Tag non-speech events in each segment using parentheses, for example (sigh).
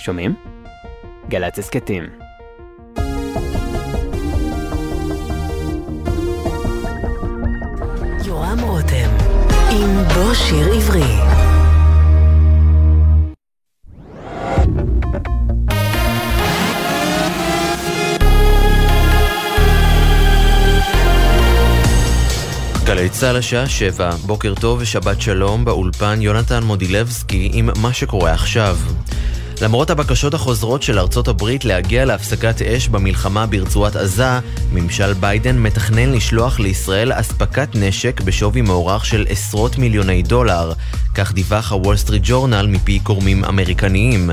שומעים? גל"צ הסכתים. יורם רותם, עם בוא שיר עברי. גלי צה"ל השעה שבע, בוקר טוב ושבת שלום, באולפן יונתן מודילבסקי עם מה שקורה עכשיו. למרות הבקשות החוזרות של ארצות הברית להגיע להפסקת אש במלחמה ברצועת עזה, ממשל ביידן מתכנן לשלוח לישראל אספקת נשק בשווי מוערך של עשרות מיליוני דולר, כך דיווח הוול סטריט ג'ורנל מפי גורמים אמריקניים.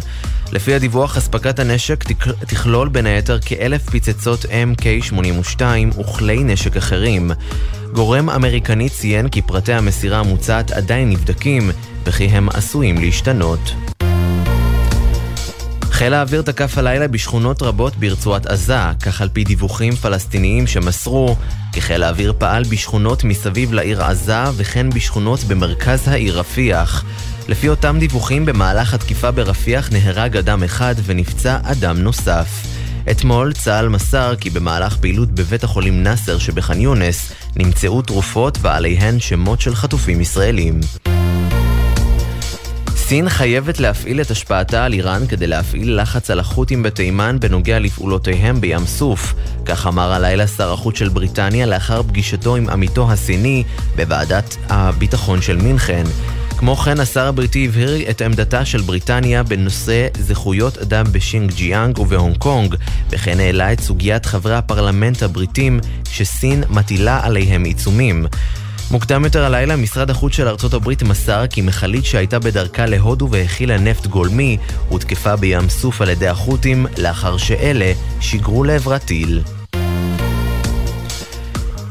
לפי הדיווח, אספקת הנשק תכלול בין היתר כאלף פצצות MK82 וכלי נשק אחרים. גורם אמריקני ציין כי פרטי המסירה המוצעת עדיין נבדקים, וכי הם עשויים להשתנות. חיל האוויר תקף הלילה בשכונות רבות ברצועת עזה, כך על פי דיווחים פלסטיניים שמסרו כי חיל האוויר פעל בשכונות מסביב לעיר עזה וכן בשכונות במרכז העיר רפיח. לפי אותם דיווחים, במהלך התקיפה ברפיח נהרג אדם אחד ונפצע אדם נוסף. אתמול צה"ל מסר כי במהלך פעילות בבית החולים נאסר שבח'אן יונס נמצאו תרופות ועליהן שמות של חטופים ישראלים. סין חייבת להפעיל את השפעתה על איראן כדי להפעיל לחץ על החות'ים בתימן בנוגע לפעולותיהם בים סוף. כך אמר הלילה שר החוץ של בריטניה לאחר פגישתו עם עמיתו הסיני בוועדת הביטחון של מינכן. כמו כן, השר הבריטי הבהיר את עמדתה של בריטניה בנושא זכויות אדם בשינג ג'יאנג ובהונג קונג, וכן העלה את סוגיית חברי הפרלמנט הבריטים שסין מטילה עליהם עיצומים. מוקדם יותר הלילה, משרד החוץ של ארצות הברית מסר כי מכלית שהייתה בדרכה להודו והכילה נפט גולמי, הותקפה בים סוף על ידי החות'ים, לאחר שאלה שיגרו לעברה טיל.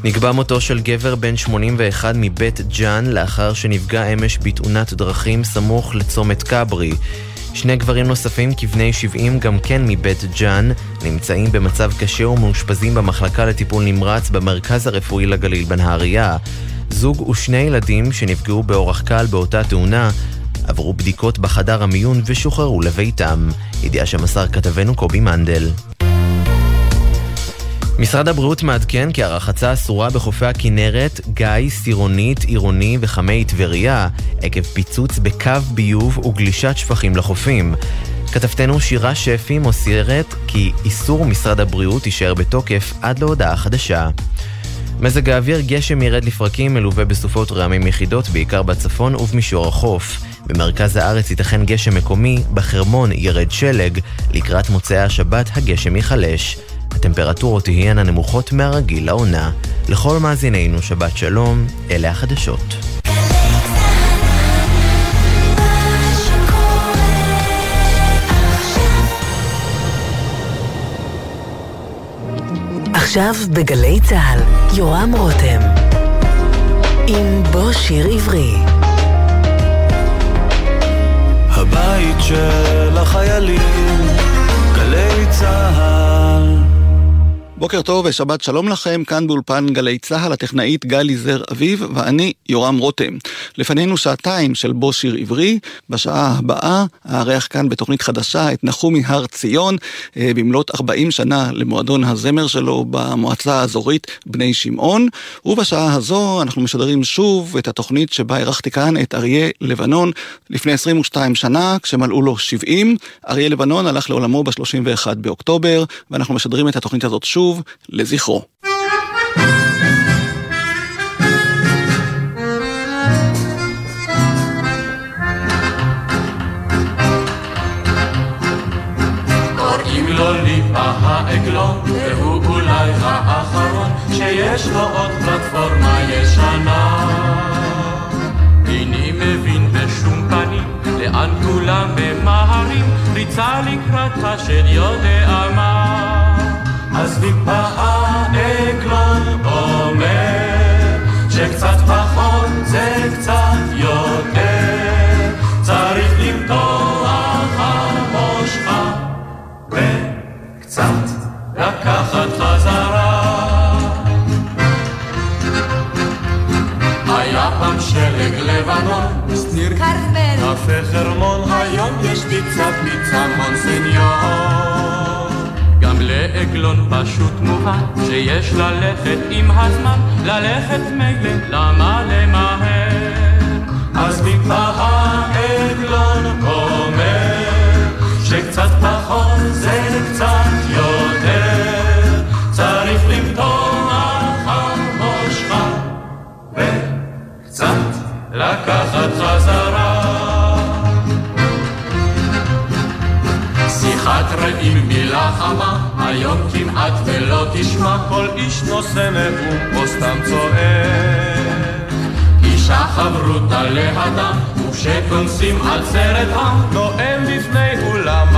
נקבע מותו של גבר בן 81 מבית ג'אן לאחר שנפגע אמש בתאונת דרכים סמוך לצומת כברי. שני גברים נוספים כבני 70 גם כן מבית ג'אן נמצאים במצב קשה ומאושפזים במחלקה לטיפול נמרץ במרכז הרפואי לגליל בנהריה. זוג ושני ילדים שנפגעו באורח קל באותה תאונה עברו בדיקות בחדר המיון ושוחררו לביתם. ידיעה שמסר כתבנו קובי מנדל. משרד הבריאות מעדכן כי הרחצה אסורה בחופי הכנרת, גיא, סירונית, עירוני וחמי טבריה, עקב פיצוץ בקו ביוב וגלישת שפכים לחופים. כתבתנו שירה שפי מוסרת כי איסור משרד הבריאות יישאר בתוקף עד להודעה חדשה. מזג האוויר גשם ירד לפרקים מלווה בסופות רעמים יחידות בעיקר בצפון ובמישור החוף. במרכז הארץ ייתכן גשם מקומי, בחרמון ירד שלג, לקראת מוצאי השבת הגשם ייחלש. הטמפרטורות תהיינה נמוכות מהרגיל לעונה. לכל מאזינינו שבת שלום, אלה החדשות. עכשיו בגלי צה"ל, יורם רותם. עם בוא שיר עברי. הבית של החיילים, בוקר טוב ושבת שלום לכם, כאן באולפן גלי צה"ל, הטכנאית גלי זר אביב ואני יורם רותם. לפנינו שעתיים של בו שיר עברי, בשעה הבאה אארח כאן בתוכנית חדשה את נחומי הר ציון, אה, במלאת 40 שנה למועדון הזמר שלו במועצה האזורית בני שמעון, ובשעה הזו אנחנו משדרים שוב את התוכנית שבה אירחתי כאן את אריה לבנון לפני 22 שנה, כשמלאו לו 70. אריה לבנון הלך לעולמו ב-31 באוקטובר, ואנחנו משדרים את התוכנית הזאת שוב. שוב לזכרו. לו ליפה העגלון, והוא אולי האחרון שיש לו עוד פלטפורמה ישנה. איני מבין בשום פנים לאן כולם ממהרים, ריצה לקראת השד יודע מה. אז טיפה העגלון אומר שקצת פחות זה קצת יותר. צריך למתוח על מושך וקצת לקחת חזרה. היה פעם שלג לבנון, שניר כרמל, קפה חרמון, היום יש לי פיצה פיצה מונסניור. גם לעגלון פשוט מובן שיש ללכת עם הזמן, ללכת מילא, למה למהר? אז טיפה העגלון אומר שקצת פחות זה קצת יותר, צריך למתוח על ראשך וקצת לקחת חזרה. שיחת רעים מילה חמה, היום כמעט ולא תשמע כל איש נושא נאום או סתם צועק. אישה חברותה לאדם, וכשכונסים עצרת עם, נואם בפני אולם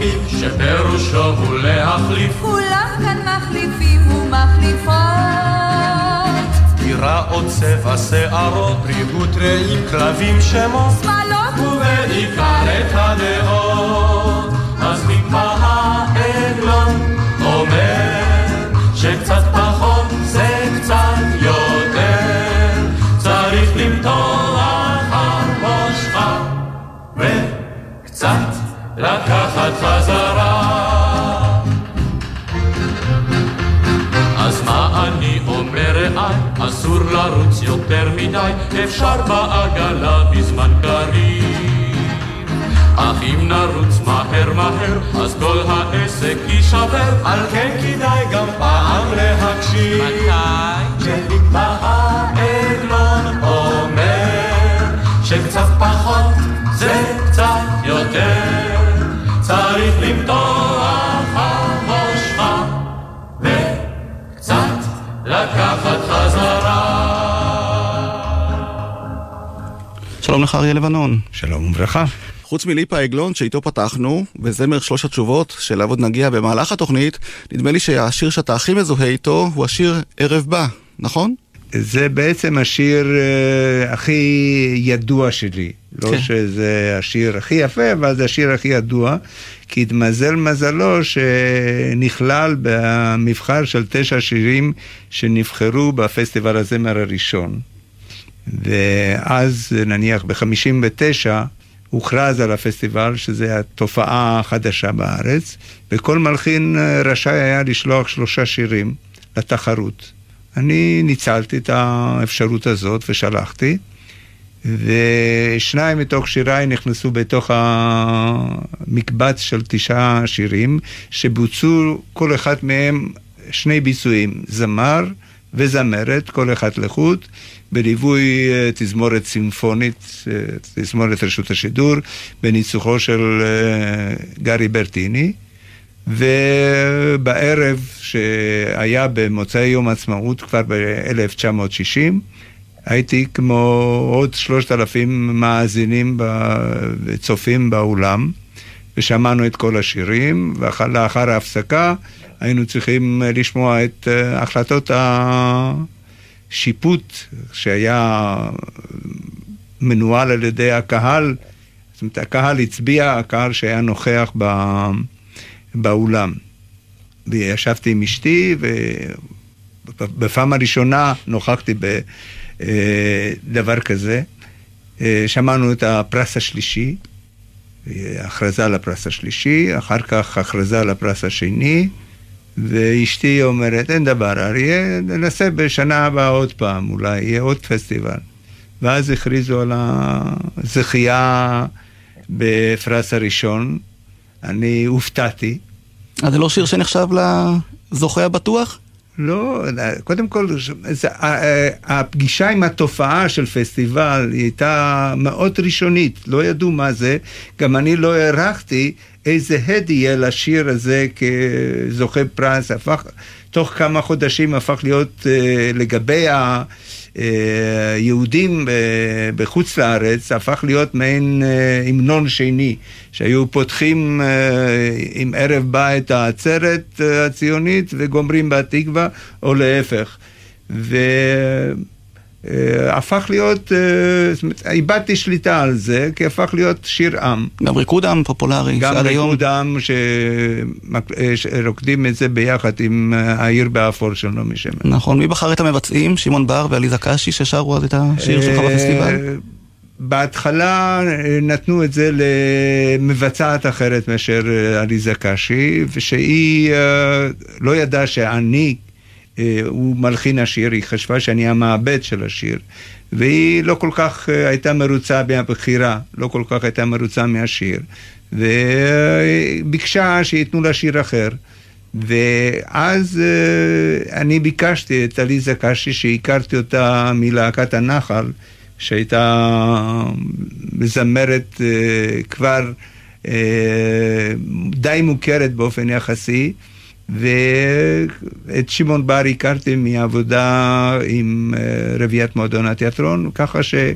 תחביב שפירושו הוא להחליף כולם כאן מחליפים ומחליפות. דירה או צבע שערות, ריהוט רעים, כלבים שמות שמאלות ובעיקר את הדעות. אז טיפה העגלון אומר שקצת פחות זה קצת יותר. צריך למתוח לקחת חזרה. אז מה אני אומר רעי? אסור לרוץ יותר מדי, אפשר בעגלה בזמן קריב. אך אם נרוץ מהר מהר, אז כל העסק יישבר, על כן כדאי גם פעם להקשיב. מתי? כשנקבע העגלון אומר, שקצת פחות זה קצת יותר, צריך למתוח ראשך. וקצת לקחת חזרה. שלום לך אריה לבנון. שלום וברכה. חוץ מליפה העגלון שאיתו פתחנו, וזמר שלוש התשובות, שאליו עוד נגיע במהלך התוכנית, נדמה לי שהשיר שאתה הכי מזוהה איתו הוא השיר ערב בא, נכון? זה בעצם השיר uh, הכי ידוע שלי. לא כן. שזה השיר הכי יפה, אבל זה השיר הכי ידוע, כי התמזל מזלו שנכלל במבחר של תשע שירים שנבחרו בפסטיבל הזמר הראשון. ואז, נניח ב-59, הוכרז על הפסטיבל, שזה התופעה החדשה בארץ, וכל מלחין אה, רשאי היה לשלוח שלושה שירים לתחרות. אני ניצלתי את האפשרות הזאת ושלחתי, ושניים מתוך שיריי נכנסו בתוך המקבץ של תשעה שירים, שבוצעו כל אחד מהם שני ביצועים, זמר וזמרת, כל אחד לחוד, בליווי אה, תזמורת סימפונית, אה, תזמורת רשות השידור, בניצוחו של אה, גרי ברטיני. ובערב שהיה במוצאי יום העצמאות כבר ב-1960, הייתי כמו עוד שלושת אלפים מאזינים וצופים באולם, ושמענו את כל השירים, ולאחר ההפסקה היינו צריכים לשמוע את אה, החלטות השיפוט שהיה מנוהל על ידי הקהל. זאת אומרת, הקהל הצביע, הקהל שהיה נוכח ב... באולם. וישבתי עם אשתי, ובפעם הראשונה נוכחתי בדבר כזה. שמענו את הפרס השלישי, הכרזה על הפרס השלישי, אחר כך הכרזה על הפרס השני, ואשתי אומרת, אין דבר, אריה, ננסה בשנה הבאה עוד פעם, אולי יהיה עוד פסטיבל. ואז הכריזו על הזכייה בפרס הראשון, אני הופתעתי. אז זה לא שיר שנחשב לזוכה הבטוח? לא, קודם כל, זה, הפגישה עם התופעה של פסטיבל היא הייתה מאוד ראשונית, לא ידעו מה זה, גם אני לא הערכתי איזה הד יהיה לשיר הזה כזוכה פרס, הפך, תוך כמה חודשים הפך להיות לגבי אה, יהודים בחוץ לארץ הפך להיות מעין המנון שני, שהיו פותחים עם ערב בא את העצרת הציונית וגומרים בתקווה, או להפך. ו... אה, הפך להיות, אה, זאת אומרת, איבדתי שליטה על זה, כי הפך להיות שיר עם. גם ריקוד עם פופולרי, גם ריקוד עם אה, שרוקדים את זה ביחד עם העיר באפור של נעמי שמר. נכון, מי בחר את המבצעים? שמעון בר ועליזה קשי ששרו אז את השיר שלך בפסטיבל? בהתחלה נתנו את זה למבצעת אחרת מאשר עליזה קשי, ושהיא לא ידעה שאני אה, הוא מלחין השיר, היא חשבה שאני המעבד של השיר, והיא לא כל כך אה, הייתה מרוצה מהבחירה, לא כל כך הייתה מרוצה מהשיר, וביקשה שייתנו לה שיר אחר. ואז אה, אני ביקשתי את עליזה קשי, שהכרתי אותה מלהקת הנחל, שהייתה מזמרת כבר די מוכרת באופן יחסי. ואת שמעון בר הכרתי מעבודה עם אה, רביעיית מועדון התיאטרון, ככה שהם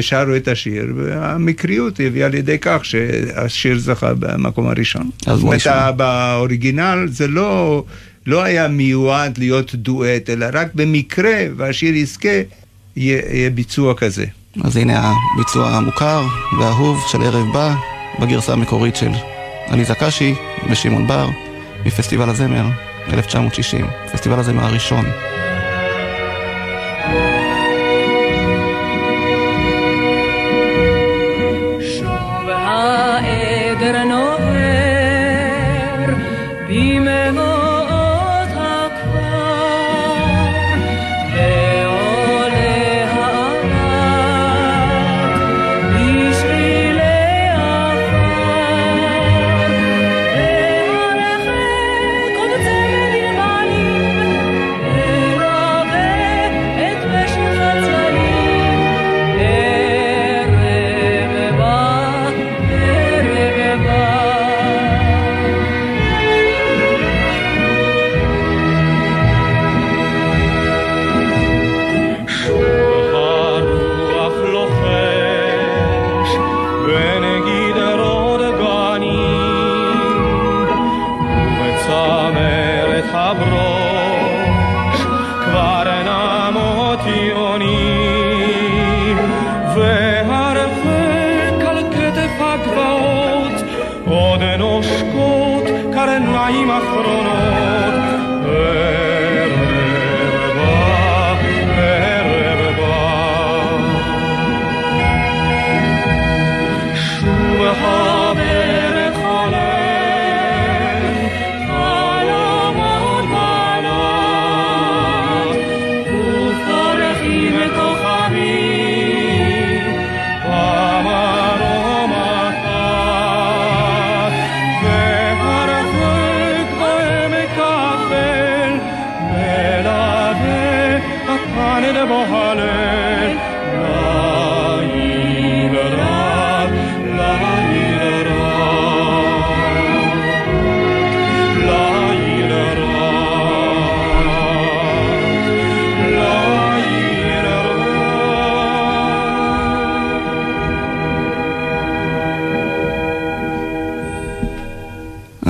שרו את השיר, והמקריות הביאה לידי כך שהשיר זכה במקום הראשון. אז זאת אומרת, באוריגינל זה לא, לא היה מיועד להיות דואט, אלא רק במקרה והשיר יזכה, יהיה, יהיה ביצוע כזה. אז הנה הביצוע המוכר והאהוב של ערב בא, בגרסה המקורית של עליזה קשי ושמעון בר מפסטיבל הזמר 1960, פסטיבל הזמר הראשון.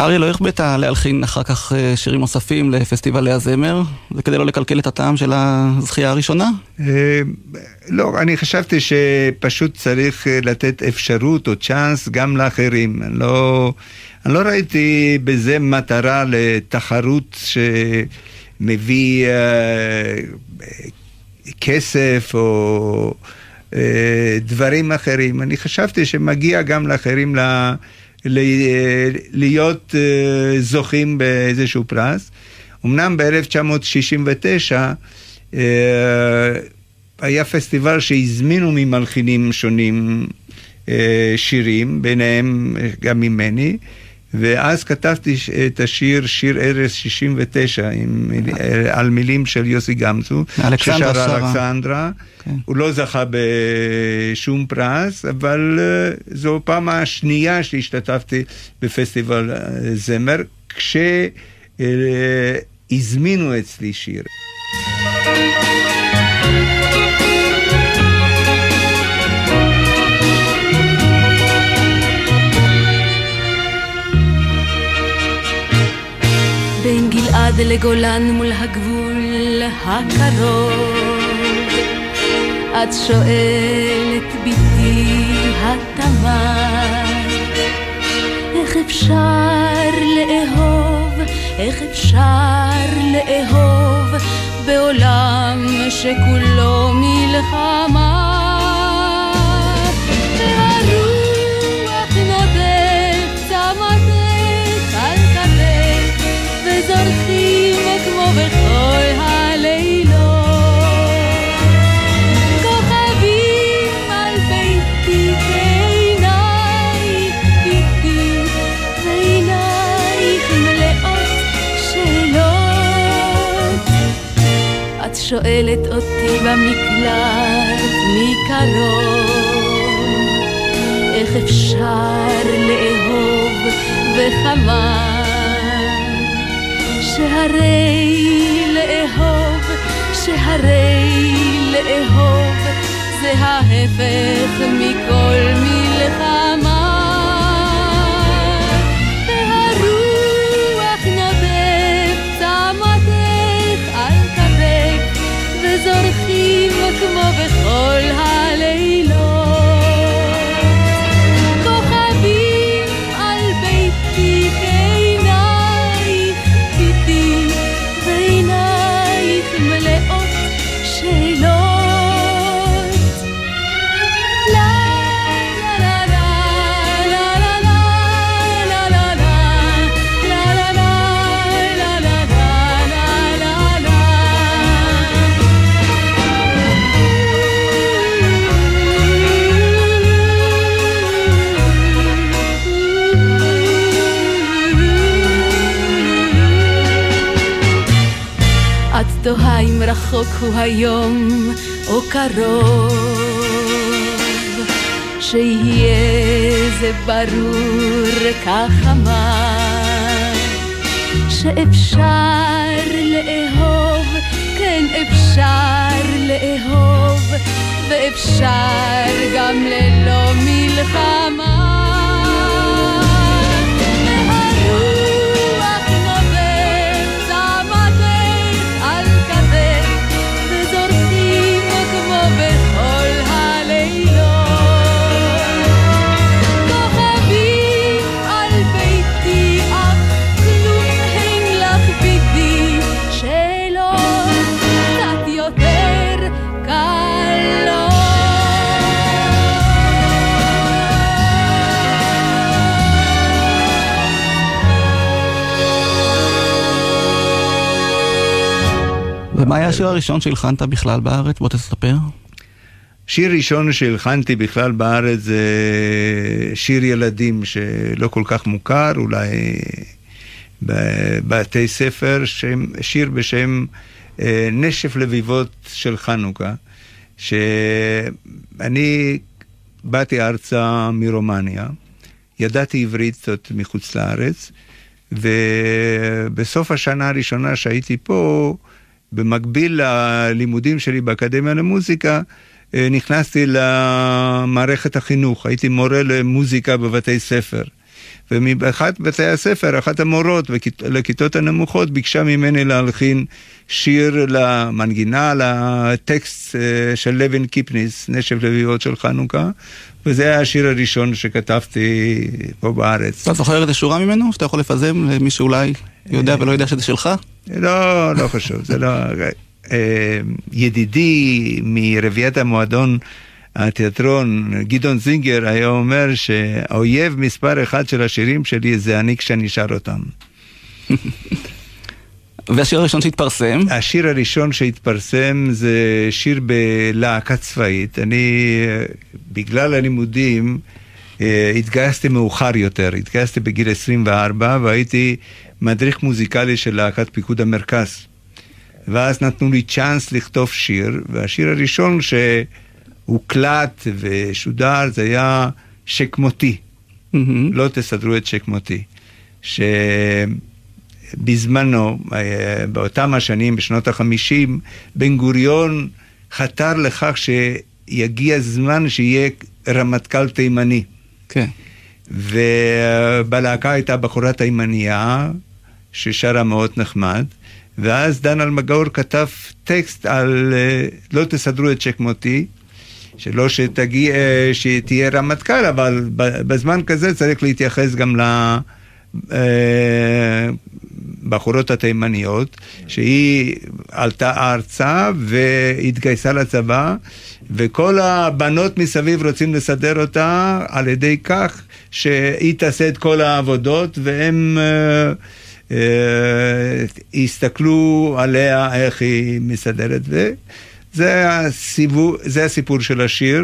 אריה לא החבאת להלחין אחר כך אה, שירים נוספים לפסטיבלי הזמר? זה כדי לא לקלקל את הטעם של הזכייה הראשונה? אה, לא, אני חשבתי שפשוט צריך אה, לתת אפשרות או צ'אנס גם לאחרים. אני לא, אני לא ראיתי בזה מטרה לתחרות שמביא כסף או דברים אחרים. אני חשבתי שמגיע גם לאחרים לה... להיות אה, זוכים באיזשהו פרס. אמנם ב-1969 אה, היה פסטיבל שהזמינו ממלחינים שונים אה, שירים, ביניהם גם ממני, ואז כתבתי את השיר, שיר ארז 69, עם, על מילים של יוסי גמזו, ששרה אלכסנדרה. כן. הוא לא זכה בשום פרס, אבל אה, זו הפעם השנייה שהשתתפתי בפסטיבל אה, זמר, כשהזמינו אצלי שיר. עד לגולן מול הגבול הקרוב. את שואלת ביתי התמר, איך אפשר לאהוב, איך אפשר לאהוב בעולם שכולו מלחמה? שואלת אותי במקלט מקרוב איך אפשר לאהוב וכמה שהרי לאהוב, שהרי לאהוב זה ההפך מכל מלחמה תוהה אם רחוק הוא היום או קרוב, שיהיה זה ברור כך אמר, שאפשר לאהוב, כן אפשר לאהוב, ואפשר גם ללא מלחמה. ומה היה השיר הראשון שהלחנת בכלל בארץ? בוא תספר. שיר ראשון שהלחנתי בכלל בארץ זה שיר ילדים שלא כל כך מוכר, אולי בבתי ספר, שם, שיר בשם אה, נשף לביבות של חנוכה, שאני באתי ארצה מרומניה, ידעתי עברית קצת מחוץ לארץ, ובסוף השנה הראשונה שהייתי פה, במקביל ללימודים שלי באקדמיה למוזיקה, נכנסתי למערכת החינוך, הייתי מורה למוזיקה בבתי ספר. ובאחד בתי הספר, אחת המורות לכיתות הנמוכות ביקשה ממני להלחין שיר למנגינה, לטקסט של לוין קיפניס, נשף לביאות של חנוכה, וזה היה השיר הראשון שכתבתי פה בארץ. אתה זוכר איזה שורה ממנו? שאתה יכול לפזם למי שאולי יודע ולא יודע שזה שלך? לא, לא חשוב, זה לא... ידידי מרביעיית המועדון התיאטרון, גדעון זינגר, היה אומר שהאויב מספר אחד של השירים שלי זה אני כשאני שר אותם. (laughs) והשיר הראשון שהתפרסם? השיר הראשון שהתפרסם זה שיר בלהקה צבאית. אני, בגלל הלימודים, התגייסתי מאוחר יותר, התגייסתי בגיל 24 והייתי מדריך מוזיקלי של להקת פיקוד המרכז. ואז נתנו לי צ'אנס לכתוב שיר, והשיר הראשון שהוקלט ושודר זה היה שכמותי. Mm-hmm. לא תסדרו את שכמותי. שבזמנו, באותם השנים, בשנות החמישים, בן גוריון חתר לכך שיגיע זמן שיהיה רמטכ"ל תימני. כן. ובלהקה הייתה בחורה תימניה, ששרה מאוד נחמד. ואז דן אלמגור כתב טקסט על אה, לא תסדרו את שקמותי, שלא שתגיע, אה, שתהיה רמטכ"ל, אבל בזמן כזה צריך להתייחס גם לבחורות התימניות, שהיא עלתה ארצה והתגייסה לצבא, וכל הבנות מסביב רוצים לסדר אותה על ידי כך שהיא תעשה את כל העבודות, והם... אה, אה, הסתכלו עליה איך היא מסדרת, וזה הסיפור, זה הסיפור של השיר.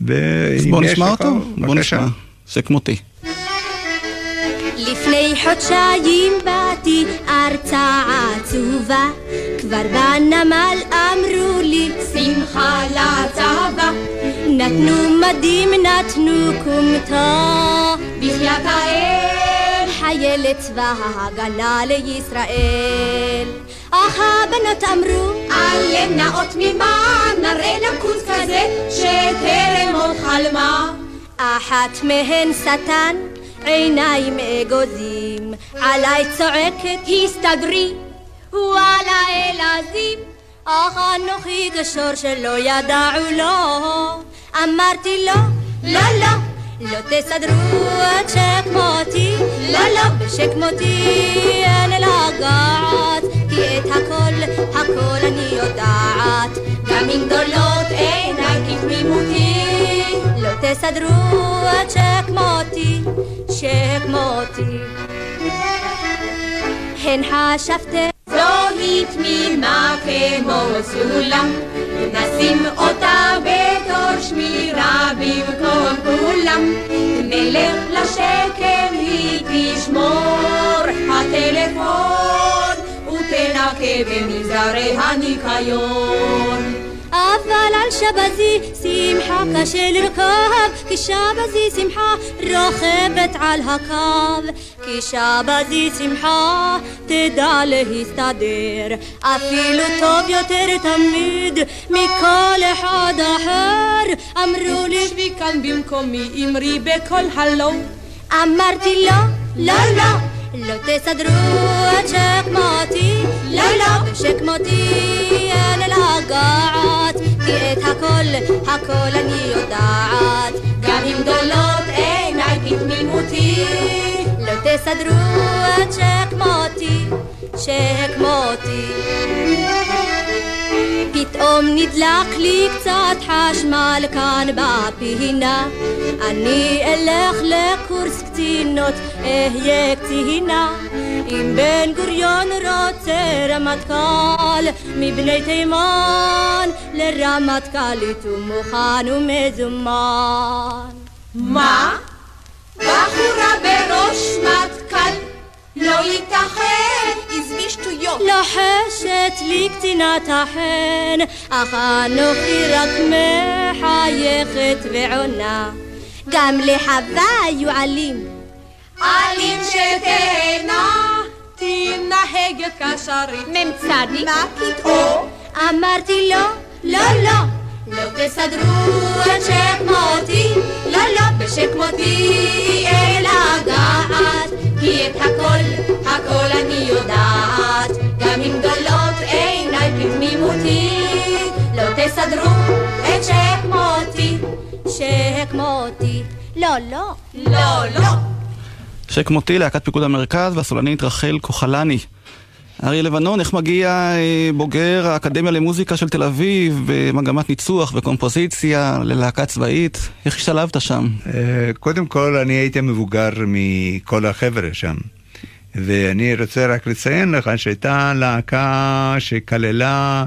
אז בואו נשמע אותו, בואו נשמע. שכמותי. לפני חודשיים באתי ארצה עצובה, כבר בנמל אמרו לי שמחה לצבא. נתנו מדים, נתנו כומתה, בחיית האל, חיילת צבא ההגנה לישראל. אך הבנות אמרו, עלה נאות תמימה, נראה לה כזה שטרם עוד חלמה. אחת מהן שטן, עיניים אגוזים, עליי צועקת, הסתגרי, וואלה אלעזים. אך אנוכי כשור שלא ידעו לו, אמרתי לו, לא, לא, לא תסדרו את שכמותי, לא, לא, בשכמותי אין לגעת, כי את הכל, הכל אני יודעת, גם אם גדולות עיניי כתמימותי, לא תסדרו את שכמותי, שכמותי. הן חשבתם זוהי תמימה כמו סולם, נשים אותה בתור שמירה במקום כולם. נלך לשקם היא תשמור הטלפון, ותנקה במנזרי הניקיון. אבל על שבזי שמחה קשה לרכב, כי שבזי שמחה רוכבת על הקו. כי שבזי שמחה תדע להסתדר, אפילו טוב יותר תמיד מכל אחד אחר. אמרו לי שבי כאן במקומי, אמרי בקול הלו. אמרתי לא, לא, לא, לא תסדרו את שכמותי, לא, לא, בשכמותי אין לגעת, כי את הכל, הכל אני יודעת, גם אם גדולות עיניי בתמימותי, לא תסדרו את שכמותי, שכמותי. פתאום נדלק לי קצת חשמל כאן בפינה אני אלך לקורס קצינות, אהיה קצינה אם בן גוריון רוצה רמטכ"ל מבני תימן לרמטכ"לית הוא מוכן ומזומן מה? בחורה בראש מטכ"ל? לא ייתכן, עזבי שטויות. לוחשת לי קצינת החן, אך אנוכי רק מחייכת ועונה. גם לחווה היו עלים. עלים של תאנה, תנהג כשרית. מ"צ מה פתאום? אמרתי לו, לא, לא, לא תסדרו את שכמותי, לא, לא, בשכמותי אין לגעת, כי את הכל, הכל אני יודעת, גם אם גדולות עיניי בתמימותי, לא תסדרו את שכמותי, שכמותי, לא, לא. לא, לא. שכמותי להקת פיקוד המרכז והסולנית רחל כוחלני. אריה לבנון, איך מגיע אה, בוגר האקדמיה למוזיקה של תל אביב במגמת ניצוח וקומפוזיציה ללהקה צבאית? איך השתלבת שם? אה, קודם כל, אני הייתי מבוגר מכל החבר'ה שם. ואני רוצה רק לציין לך שהייתה להקה שכללה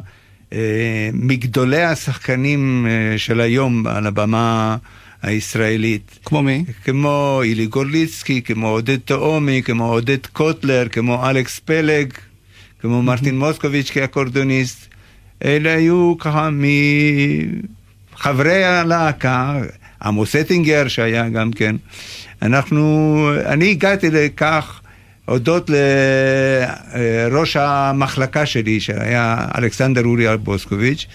אה, מגדולי השחקנים אה, של היום על הבמה הישראלית. כמו מי? כמו אילי גורליצקי, כמו עודד תאומי, כמו עודד קוטלר, כמו אלכס פלג, כמו מרטין מוסקוביץ' כאקורדוניסט. אלה היו ככה מחברי הלהקה, עמוס אטינגר שהיה גם כן. אנחנו, אני הגעתי לכך הודות לראש המחלקה שלי, שהיה אלכסנדר אורי בוסקוביץ',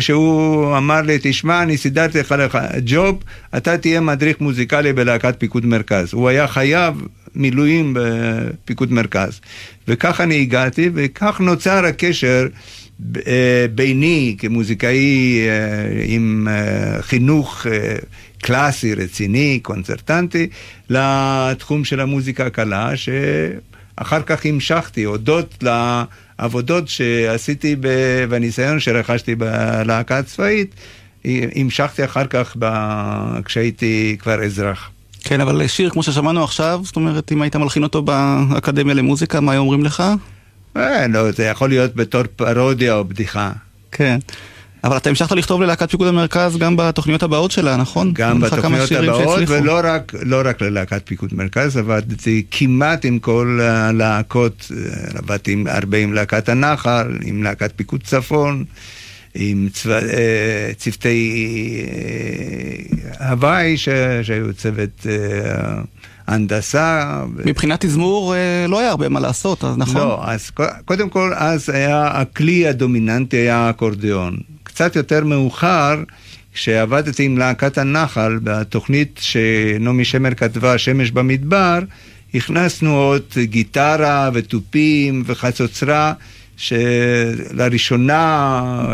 שהוא אמר לי, תשמע, אני סידרתי לך ג'וב, אתה תהיה מדריך מוזיקלי בלהקת פיקוד מרכז. הוא היה חייב מילואים בפיקוד מרכז. וכך אני הגעתי, וכך נוצר הקשר אה, ביני כמוזיקאי אה, עם אה, חינוך קלאסי, רציני, קונצרטנטי, לתחום של המוזיקה הקלה, שאחר כך המשכתי, הודות לעבודות שעשיתי ב- והניסיון שרכשתי בלהקה הצבאית, המשכתי אחר כך ב... כשהייתי כבר אזרח. כן, אבל שיר כמו ששמענו עכשיו, זאת אומרת, אם היית מלחין אותו באקדמיה למוזיקה, מה היו אומרים לך? אה, לא, זה יכול להיות בתור פרודיה או בדיחה. כן. אבל אתה המשכת לכתוב ללהקת פיקוד המרכז גם בתוכניות הבאות שלה, נכון? גם בתוכניות הבאות. ולא רק, לא רק ללהקת פיקוד מרכז, עבדתי כמעט עם כל הלהקות, אה, עבדתי עם- הרבה עם להקת הנחל, עם להקת פיקוד צפון, עם צבא, אה, צוותי אה, הוואי, ש- שהיו צוות הנדסה. מבחינת תזמור לא היה הרבה מה לעשות, אז נכון? לא, אז קודם כל, אז היה, הכלי הדומיננטי היה האקורדיון. קצת יותר מאוחר, כשעבדתי עם להקת הנחל, בתוכנית שנעמי שמר כתבה, שמש במדבר, הכנסנו עוד גיטרה ותופים וחצוצרה, שלראשונה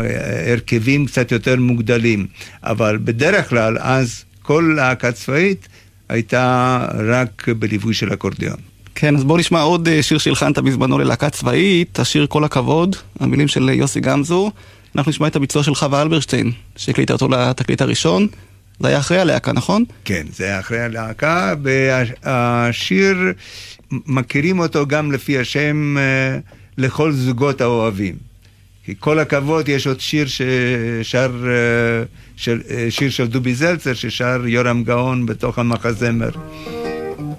אה, הרכבים קצת יותר מוגדלים. אבל בדרך כלל, אז כל להקה צבאית הייתה רק בליווי של אקורדיון. כן, אז בואו נשמע עוד אה, שיר שהלחנת בזמנו ללהקה צבאית, השיר כל הכבוד, המילים של יוסי גמזו. אנחנו נשמע את הביצוע של חווה אלברשטיין, שהקליטה אותו לתקליט הראשון. זה היה אחרי הלהקה, נכון? כן, זה היה אחרי הלהקה, והשיר, מכירים אותו גם לפי השם אה, לכל זוגות האוהבים. כי כל הכבוד, יש עוד שיר ששר, אה, של, אה, שיר של דובי זלצר, ששר יורם גאון בתוך המחזמר.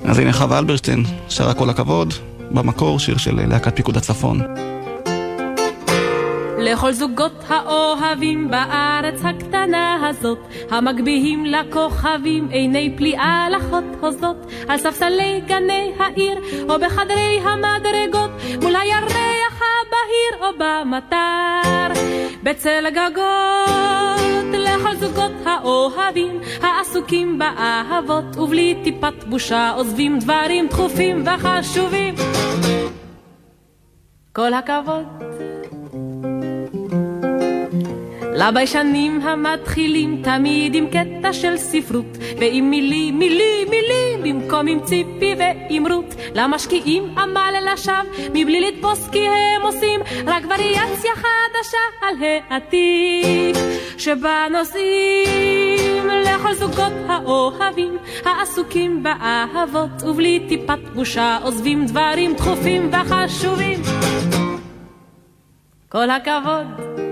אז הנה חווה אלברשטיין, שרה כל הכבוד, במקור שיר של להקת פיקוד הצפון. לכל זוגות האוהבים בארץ הקטנה הזאת, המגביהים לכוכבים עיני פליאה לחות הוזות, על ספסלי גני העיר, או בחדרי המדרגות, מול הירח הבהיר או במטר, בצל גגות, לכל זוגות האוהבים, העסוקים באהבות, ובלי טיפת בושה עוזבים דברים דחופים וחשובים. כל הכבוד. לביישנים המתחילים תמיד עם קטע של ספרות? ועם מילים, מילים, מילים במקום עם ציפי ועם רות. למשקיעים עמל לשווא מבלי לתפוס כי הם עושים רק וריאציה חדשה על העתיק שבה נוסעים לכל זוגות האוהבים העסוקים באהבות ובלי טיפת בושה עוזבים דברים דחופים וחשובים. כל הכבוד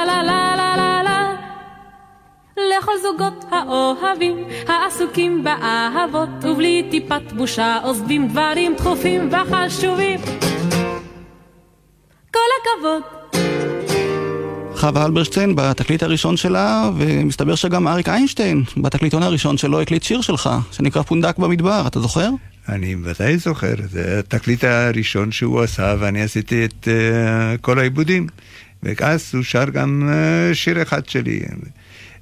לכל זוגות האוהבים, העסוקים באהבות, ובלי טיפת בושה עוזבים דברים דחופים וחשובים. כל הכבוד. חווה אלברשטיין בתקליט הראשון שלה, ומסתבר שגם אריק איינשטיין בתקליטון הראשון שלו הקליט שיר שלך, שנקרא פונדק במדבר, אתה זוכר? אני ודאי זוכר, זה התקליט הראשון שהוא עשה, ואני עשיתי את uh, כל העיבודים. ואז הוא שר גם uh, שיר אחד שלי.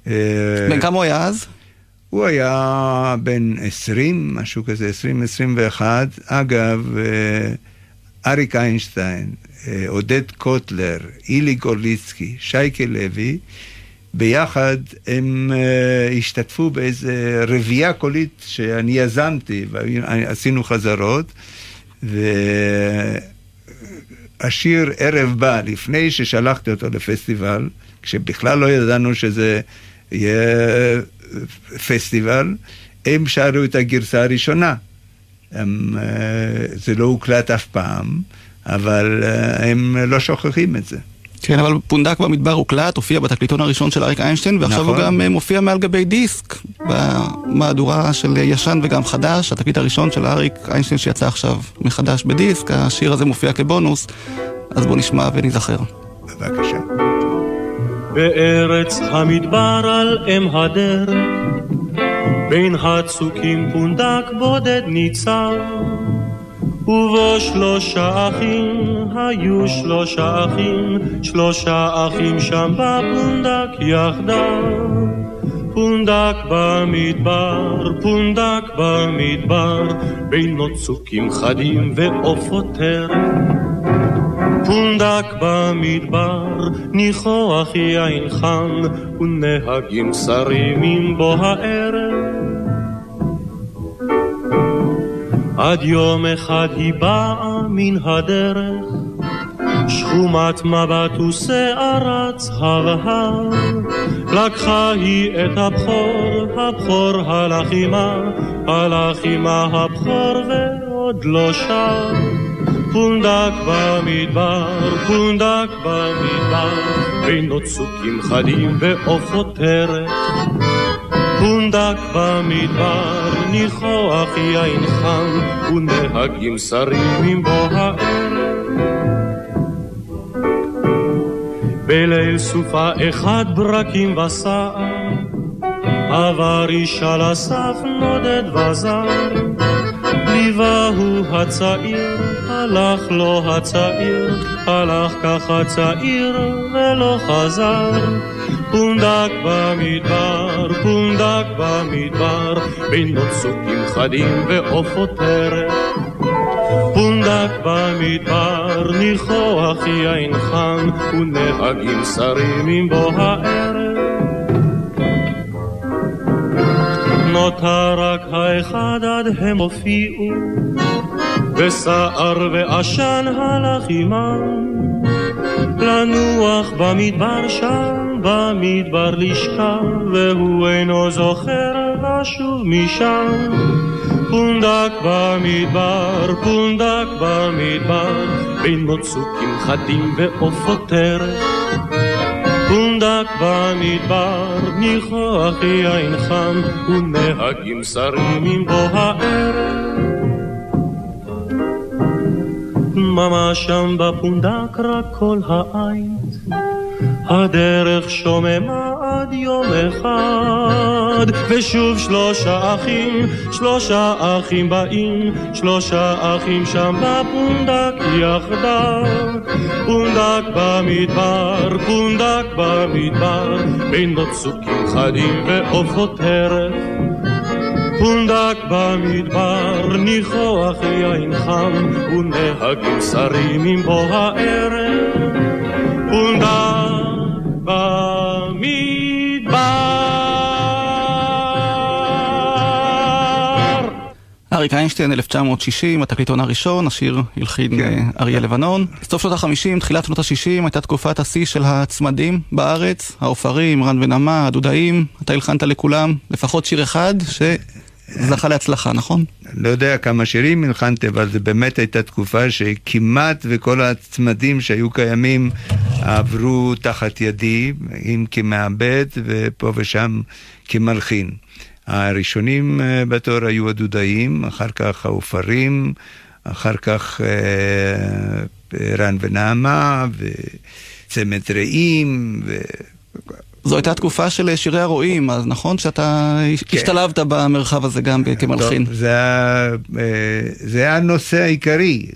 Uh, בן כמה הוא היה אז? הוא היה בן 20, משהו כזה, 20-21. אגב, uh, אריק איינשטיין, uh, עודד קוטלר, אילי גורליצקי, שייקה לוי, ביחד הם uh, השתתפו באיזה רביעייה קולית שאני יזמתי, ועשינו חזרות, והשיר ערב בא, לפני ששלחתי אותו לפסטיבל, כשבכלל לא ידענו שזה פסטיבל, הם שרו את הגרסה הראשונה. הם, uh, זה לא הוקלט אף פעם, אבל uh, הם לא שוכחים את זה. כן, אבל פונדק במדבר הוקלט, הופיע בתקליטון הראשון של אריק איינשטיין, ועכשיו נכון. הוא גם מופיע מעל גבי דיסק במהדורה של ישן וגם חדש, התקליט הראשון של אריק איינשטיין שיצא עכשיו מחדש בדיסק, השיר הזה מופיע כבונוס, אז בואו נשמע ונזכר. בבקשה. בארץ המדבר על אם הדרך, בין הצוקים פונדק בודד ניצב, ובו שלושה אחים, היו שלושה אחים, שלושה אחים שם בפונדק יחדיו. פונדק במדבר, פונדק במדבר, בין צוקים חדים ועופות טרם. פונדק במדבר, ניחוח יין חם, ונהגים שרים בו הערב. עד יום אחד היא באה מן הדרך, שחומת מבט ושערה צהבהר, לקחה היא את הבכור, הבכור הלך עמה, הלך עמה הבכור ועוד לא שר. פונדק במדבר, פונדק במדבר, בין צוקים חדים ועופות טרף. פונדק במדבר, ניחוח יין חם, ונהגים שרים עם בוא הערב. בליל סופה אחד ברקים וסער, עבר אישה לסף נודד וזר, ליווהו הצעיר, הלך לו הצעיר, הלך ככה צעיר ולא חזר. פונדק במדבר, פונדק במדבר, בין צוקים חדים ועופות טרף. פונדק במדבר, ניחוח יין חם, ונהגים שרים עם בוא הערב. נותר רק האחד עד הם הופיעו, וסער ועשן הלך עמם, לנוח במדבר שם. במדבר לשכב, והוא אינו זוכר לשוב משם. פונדק במדבר, פונדק במדבר, בין מוצוקים חדים ועופות טרף. פונדק במדבר, ניחוח יין חם, ונהגים שרים עם בוא הערב. ממש שם בפונדק רק כל העין הדרך שוממה עד יום אחד, ושוב שלושה אחים, שלושה אחים באים, שלושה אחים שם בפונדק יחדיו. פונדק במדבר, פונדק במדבר, בין צוקים חדים ועופות טרף. פונדק במדבר, ניחוח יין חם, ונהגים שרים עם בוא הערב. פונדק במדבר. אריק איינשטיין, 1960, התקליטון הראשון, השיר הלחין כן. אה, אריה לבנון. סוף שנות ה-50, תחילת שנות ה-60, הייתה תקופת השיא של הצמדים בארץ, העופרים, רן ונמה, הדודאים, אתה הלחנת לכולם, לפחות שיר אחד שזכה להצלחה, נכון? לא יודע כמה שירים הלחנתי, אבל זו באמת הייתה תקופה שכמעט וכל הצמדים שהיו קיימים עברו תחת ידי, אם כמעבד ופה ושם כמלחין. הראשונים אה, בתור היו הדודאים, אחר כך העופרים, אחר כך אה, רן ונעמה, וצמד רעים, ו... זו הייתה תקופה של שירי הרועים, אז נכון שאתה כן. השתלבת במרחב הזה גם כמלחין. טוב, זה, אה, זה היה הנושא העיקרי,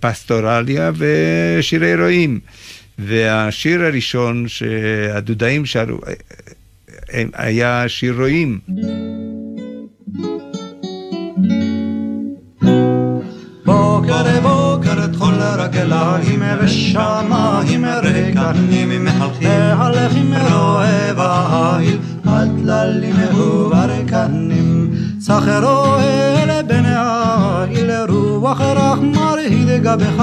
פסטורליה ושירי רועים. והשיר הראשון שהדודאים שרו היה שיר רועים. בוקר בוקר תחול רגליים ושמיים ריקנים מהלכים רואה בעיל על טללים וברקנים סחרו אל בן העיל רוח רך מרהיד גבך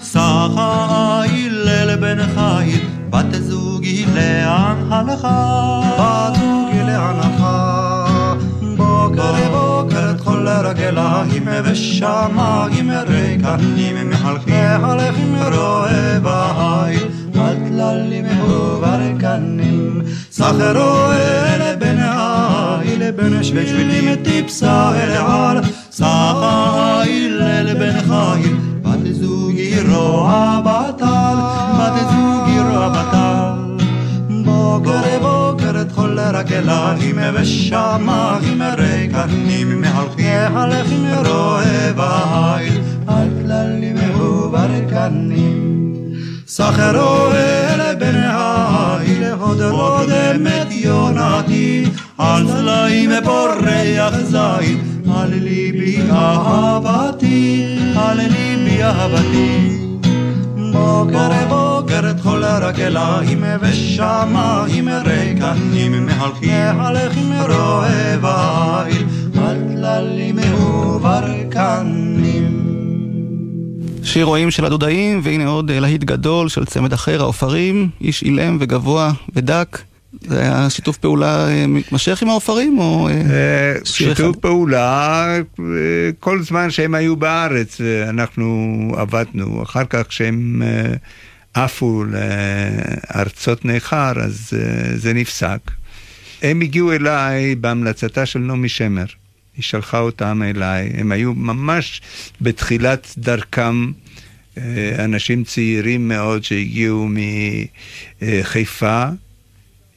סח העיל אל בן חיל בת זוגי לאן הלכה בת זוגי לאן הלכה בוקר בוקר תחול לרגליים ושמיים ריקנים מהלכים רואה בעין על טללים וברקנים סחרו אל בן העיל בן שבילים טיפסה אל על סחיל אל בן חיל בת זוגי רואה בטל רגליים ושמיים ריקנים מהלכים רואה בעין על טללים וברקנים סחרו אל בן העיל הוד רודם את יונתי על צלעים פורח זין על ליבי אהבתי על ליבי אהבתי בוקר בוקר את כל הרגליים ושמיים ריקנים מהלכים רואה בעיל על טללים וברקנים שיר רועים של הדודאים, והנה עוד להיט גדול של צמד אחר, העופרים, איש אילם וגבוה ודק. זה היה שיתוף פעולה אה, מתמשך עם העופרים, או אה, שיר אחד? שיתוף פעולה אה, כל זמן שהם היו בארץ, אנחנו עבדנו. אחר כך כשהם אה, עפו לארצות נכר, אז אה, זה נפסק. הם הגיעו אליי בהמלצתה של נעמי שמר. היא שלחה אותם אליי, הם היו ממש בתחילת דרכם, אה, אנשים צעירים מאוד שהגיעו מחיפה,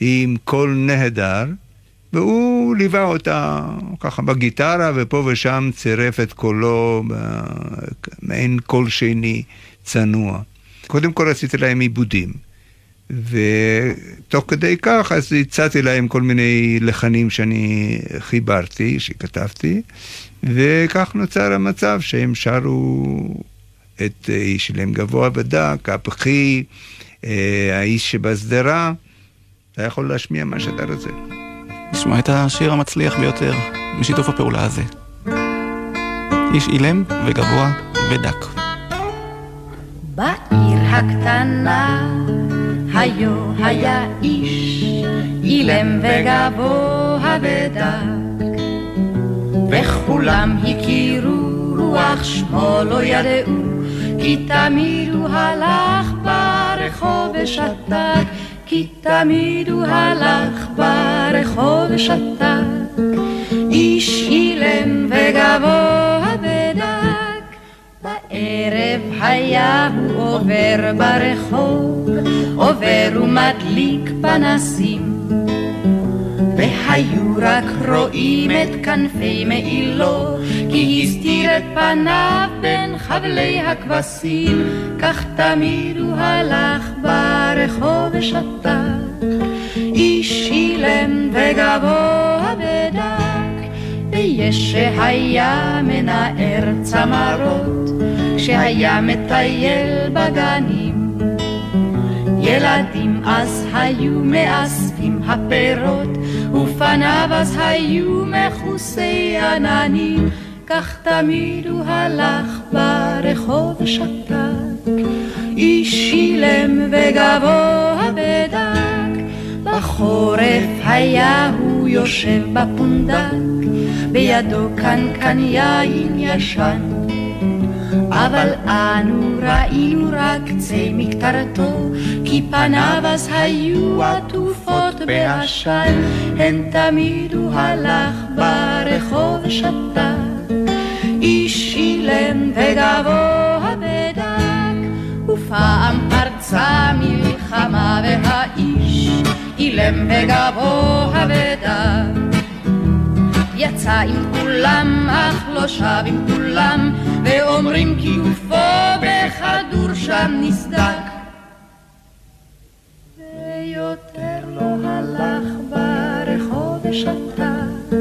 עם קול נהדר, והוא ליווה אותה ככה בגיטרה, ופה ושם צירף את קולו במעין קול שני צנוע. קודם כל עשיתי להם עיבודים. ותוך כדי כך, אז הצעתי להם כל מיני לחנים שאני חיברתי, שכתבתי, וכך נוצר המצב שהם שרו את איש שלהם גבוה ודק, הפחי, אה, האיש שבשדרה. אתה יכול להשמיע מה שאתה רוצה. נשמע את השיר המצליח ביותר משיתוף הפעולה הזה. איש אילם וגבוה ודק. בעיר הקטנה היו היה איש אילם וגבוה ודק וכולם הכירו רוח שמו לא ידעו כי תמיד הוא הלך ברחוב ושתק כי תמיד הוא הלך ברחוב ושתק איש אילם וגבוה ודק בערב היה הוא עובר ברחוב עובר ומדליק פנסים. והיו רק רואים את כנפי מעילו כי הסתיר את פניו בין חבלי הכבשים כך תמיד הוא הלך ברחוב ושתק. איש אילם וגבוה ודק ויש שהיה מנער צמרות כשהיה מטייל בגנים. ילדים אז היו מאספים הפירות, ופניו אז היו מכוסי עננים, כך תמיד הוא הלך ברחוב ושתק. איש אילם וגבוה ודק, בחורף היה הוא יושב בפונדק, בידו קנקן יין ישן. אבל אנו ראינו רק קצה מקטרתו, כי פניו אז היו עטופות בעשן, הן תמיד הוא הלך ברחוב ושתק. אילם וגבוה בדק, ופעם פרצה מלחמה והאיש אילם וגבוה בדק. יצא עם כולם, אך לא שב עם כולם, ואומרים כי גופו בכדור שם נסדק. ויותר לא הלך ברחוב ושתק,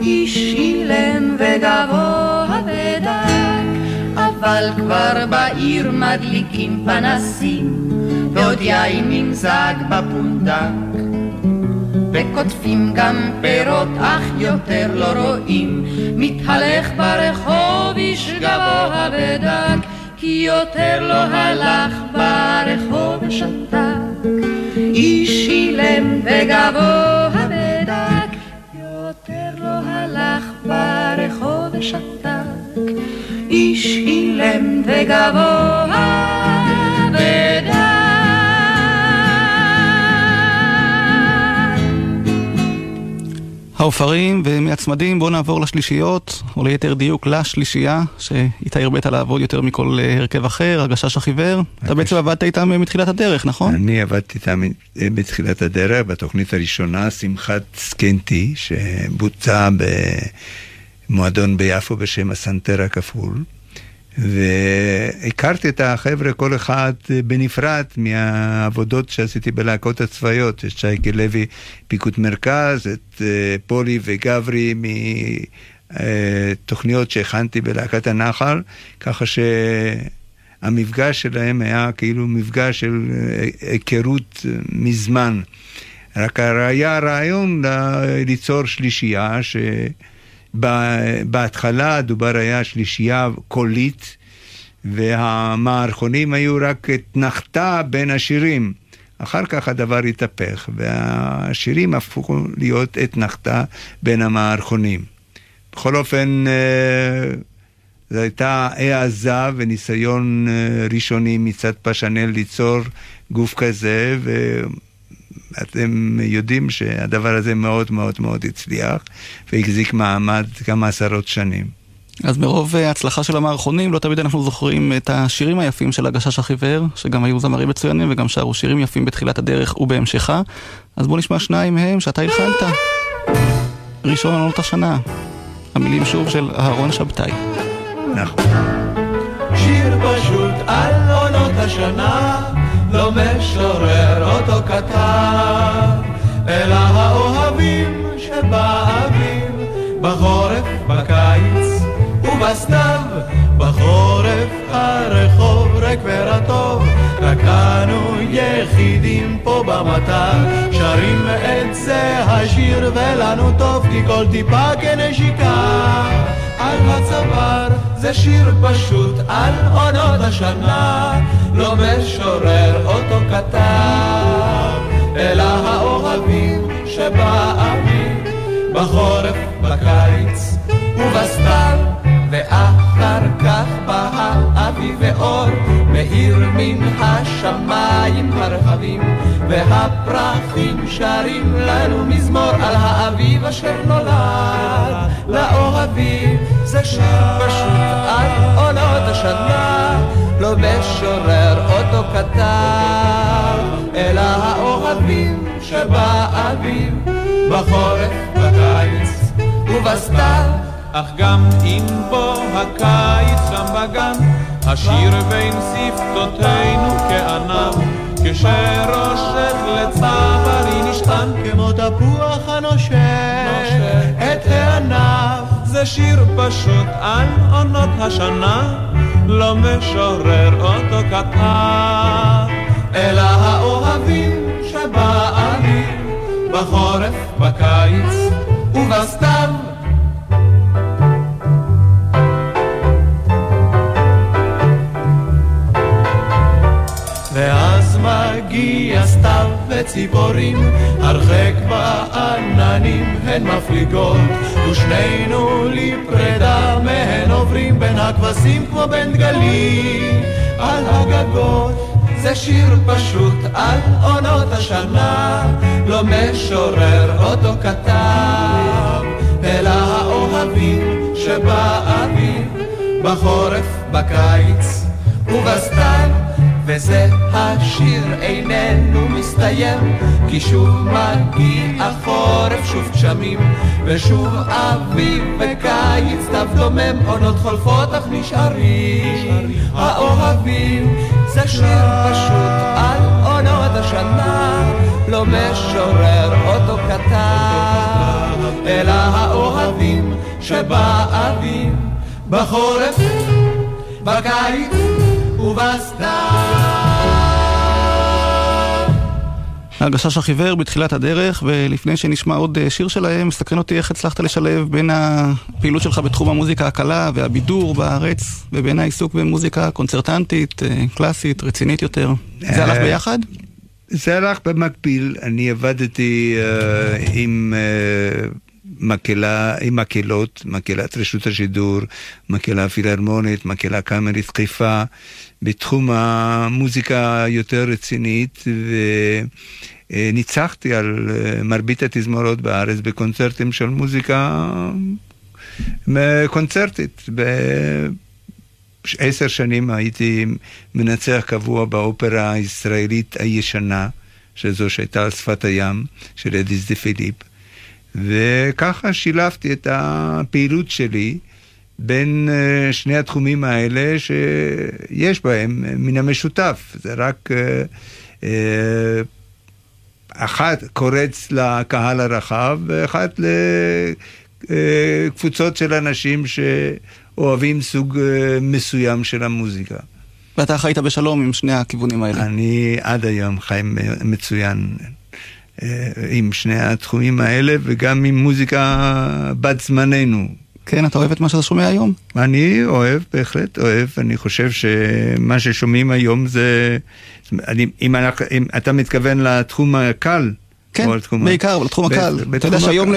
איש אילם וגבוה אבל כבר בעיר מדליקים פנסים, ועוד יין נמזג בפונדק. וקוטפים גם פירות, אך יותר לא רואים. מתהלך ברחוב איש גבוה ודק, כי יותר לא הלך ברחוב ושתק. איש אילם וגבוה ודק, יותר לא הלך ברחוב ושתק, איש אילם וגבוה העופרים ומהצמדים בואו נעבור לשלישיות, או ליתר דיוק לשלישייה, שאיתה הרבית לעבוד יותר מכל אה, הרכב אחר, הגשש החיוור. אתה בעצם עבדת איתם אה, מתחילת הדרך, נכון? אני עבדתי איתם אה, מתחילת הדרך, בתוכנית הראשונה, שמחת סקנטי, שבוצעה במועדון ביפו בשם הסנטר הכפול. והכרתי את החבר'ה כל אחד בנפרד מהעבודות שעשיתי בלהקות הצבאיות. יש שייקי לוי, פיקוד מרכז, את אה, פולי וגברי מתוכניות שהכנתי בלהקת הנחל, ככה שהמפגש שלהם היה כאילו מפגש של אה, היכרות מזמן. רק היה הרעיון ליצור שלישייה ש... בהתחלה דובר היה שלישייה קולית, והמערכונים היו רק אתנחתה בין השירים. אחר כך הדבר התהפך, והשירים הפכו להיות אתנחתה בין המערכונים. בכל אופן, אה, זו הייתה העזה וניסיון אה, ראשוני מצד פשנל ליצור גוף כזה, אתם יודעים שהדבר הזה מאוד מאוד מאוד הצליח והחזיק מעמד כמה עשרות שנים. אז מרוב ההצלחה של המערכונים, לא תמיד אנחנו זוכרים את השירים היפים של הגשש החיוור, שגם היו זמרים מצוינים וגם שרו שירים יפים בתחילת הדרך ובהמשכה. אז בואו נשמע שניים מהם שאתה הלחנת. ראשון עונות השנה. המילים שוב של אהרון שבתאי. נכון. משורר אותו כתב, אלא האוהבים שבאביב, בחורף, בקיץ ובסתיו, בחורף הרחוב ריק ורטוב, רק אנו יחידים פה במטר, שרים את זה השיר ולנו טוב, כי כל טיפה כנשיקה על הצוואר, זה שיר פשוט על עונות השנה. לא משורר אותו כתב, אלא האוהבים שבאביב, בחורף, בקיץ ובסתיו, ואחר כך בא האביב ואור, מאיר מן השמיים הרחבים, והפרחים שרים לנו מזמור על האביב אשר נולד לאוהבים, זה שיר פשוט על עונות השנה. לא משורר אותו כתב, אלא האוהבים שבאביב, בחורף, בקיץ ובסתיו. אך גם אם בוא הקיץ שם בגן, השיר בין שפתותינו כענב, כשראשך לצווארי נשען כמו תפוח הנושך את הענב. זה שיר פשוט על עונות השנה, לא משורר אותו כתב, אלא האוהבים שבאביב, בחורף, בקיץ ובסתיו. סתיו וציפורים, הרחק בעננים הן מפליגות, ושנינו לפרידה מהן עוברים בין הכבשים כמו בין דגלים על הגגות. זה שיר פשוט על עונות השנה, לא משורר אותו כתב, אלא האוהבים שבאביב, בחורף, בקיץ ובסתיו. וזה השיר איננו מסתיים, כי שוב מגיע חורף, שוב גשמים, ושוב אביב וקיץ, סתיו דומם, עונות חולפות אך נשארים האוהבים. זה שיר פשוט על עונות השנה, לא משורר אותו כתב, אלא האוהבים שבאביב, בחורף, בקיץ הגשש החיוור בתחילת הדרך, ולפני שנשמע עוד אה, שיר שלהם, מסקרן אותי איך הצלחת לשלב בין הפעילות שלך בתחום המוזיקה הקלה והבידור בארץ, ובין העיסוק במוזיקה קונצרטנטית, אה, קלאסית, רצינית יותר. זה הלך ביחד? זה הלך במקביל. אני עבדתי uh, עם uh, מקהלה עם מקהלות, מקהלת רשות השידור, מקהלה פילהרמונית, מקהלה קאמרית חיפה, בתחום המוזיקה היותר רצינית, וניצחתי על אה, מרבית התזמורות בארץ בקונצרטים של מוזיקה קונצרטית. עשר שנים הייתי מנצח קבוע באופרה הישראלית הישנה, שזו שהייתה על שפת הים, של אדיס דה פיליפ. וככה שילבתי את הפעילות שלי בין אה, שני התחומים האלה שיש בהם מן המשותף. זה רק אה, אחת קורץ לקהל הרחב ואחת לקבוצות של אנשים שאוהבים סוג אה, מסוים של המוזיקה. ואתה חיית בשלום עם שני הכיוונים האלה. אני עד היום חי מצוין. אה, עם שני התחומים האלה וגם עם מוזיקה בת זמננו. כן, אתה אוהב את מה שאתה שומע היום? אני אוהב, בהחלט אוהב. אני חושב שמה ששומעים היום זה... אני, אם, אנחנו, אם אתה מתכוון לתחום הקל, כן, בעיקר, לתחום הקל. אתה יודע שהיום